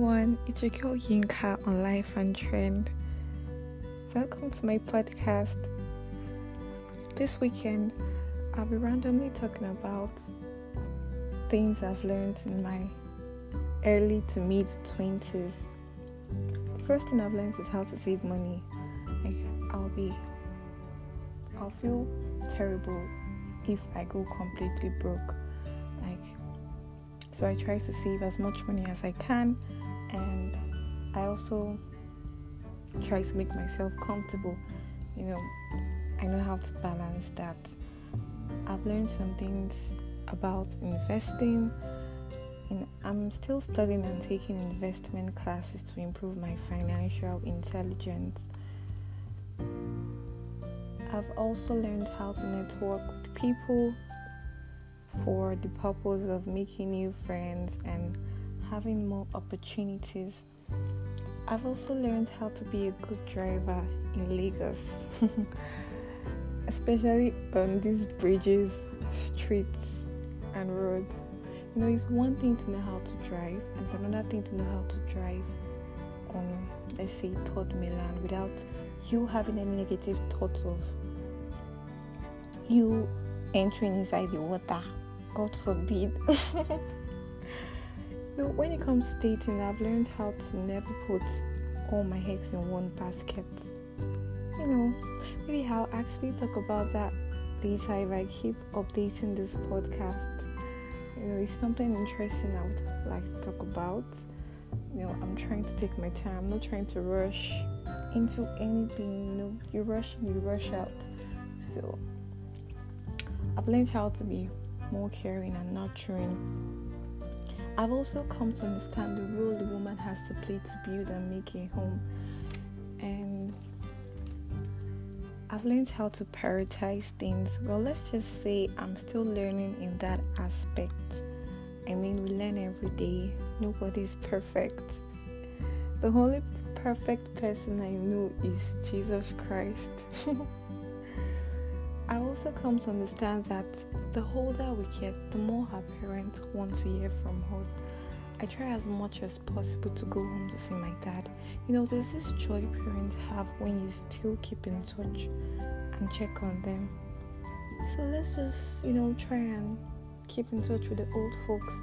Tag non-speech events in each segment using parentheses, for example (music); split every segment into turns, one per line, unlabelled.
everyone, it's your girl Yinka on Life and Trend. Welcome to my podcast. This weekend, I'll be randomly talking about things I've learned in my early to mid 20s. The first thing I've learned is how to save money. Like, I'll be, I'll feel terrible if I go completely broke. Like, so I try to save as much money as I can, and I also try to make myself comfortable. You know, I know how to balance that. I've learned some things about investing. And I'm still studying and taking investment classes to improve my financial intelligence. I've also learned how to network with people for the purpose of making new friends and having more opportunities. I've also learned how to be a good driver in Lagos, (laughs) especially on these bridges, streets, and roads. You know, it's one thing to know how to drive, and it's another thing to know how to drive on, let's say, third mainland without you having any negative thoughts of you entering inside the water. God forbid. (laughs) so when it comes to dating, I've learned how to never put all my eggs in one basket. You know, maybe I'll actually talk about that later if I keep updating this podcast. You know, it's something interesting I would like to talk about. You know, I'm trying to take my time. I'm not trying to rush into anything. You know, you rush and you rush out. So I've learned how to be more caring and nurturing. I've also come to understand the role the woman has to play to build and make a home. And I've learned how to prioritize things. Well, let's just say I'm still learning in that aspect. I mean, we learn every day. Nobody's perfect. The only perfect person I know is Jesus Christ. (laughs) I also come to understand that the older we get, the more our parents want to hear from us. I try as much as possible to go home to see my dad. You know, there's this joy parents have when you still keep in touch and check on them. So let's just, you know, try and keep in touch with the old folks.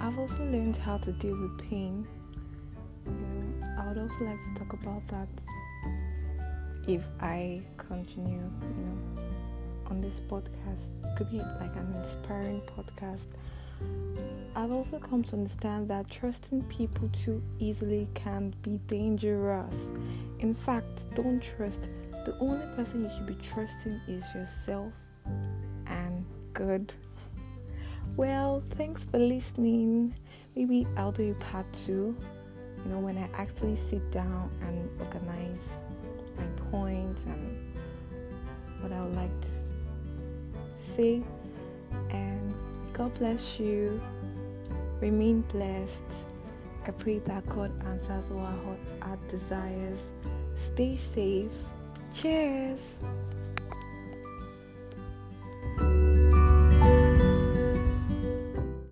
I've also learned how to deal with pain. You know, I would also like to talk about that if I continue, you know, on this podcast. It could be like an inspiring podcast. I've also come to understand that trusting people too easily can be dangerous. In fact, don't trust. The only person you should be trusting is yourself and good. Well, thanks for listening. Maybe I'll do part two, you know, when I actually sit down and organize my points and what I would like to say. And God bless you. Remain blessed. I pray that God answers our, our desires. Stay safe. Cheers.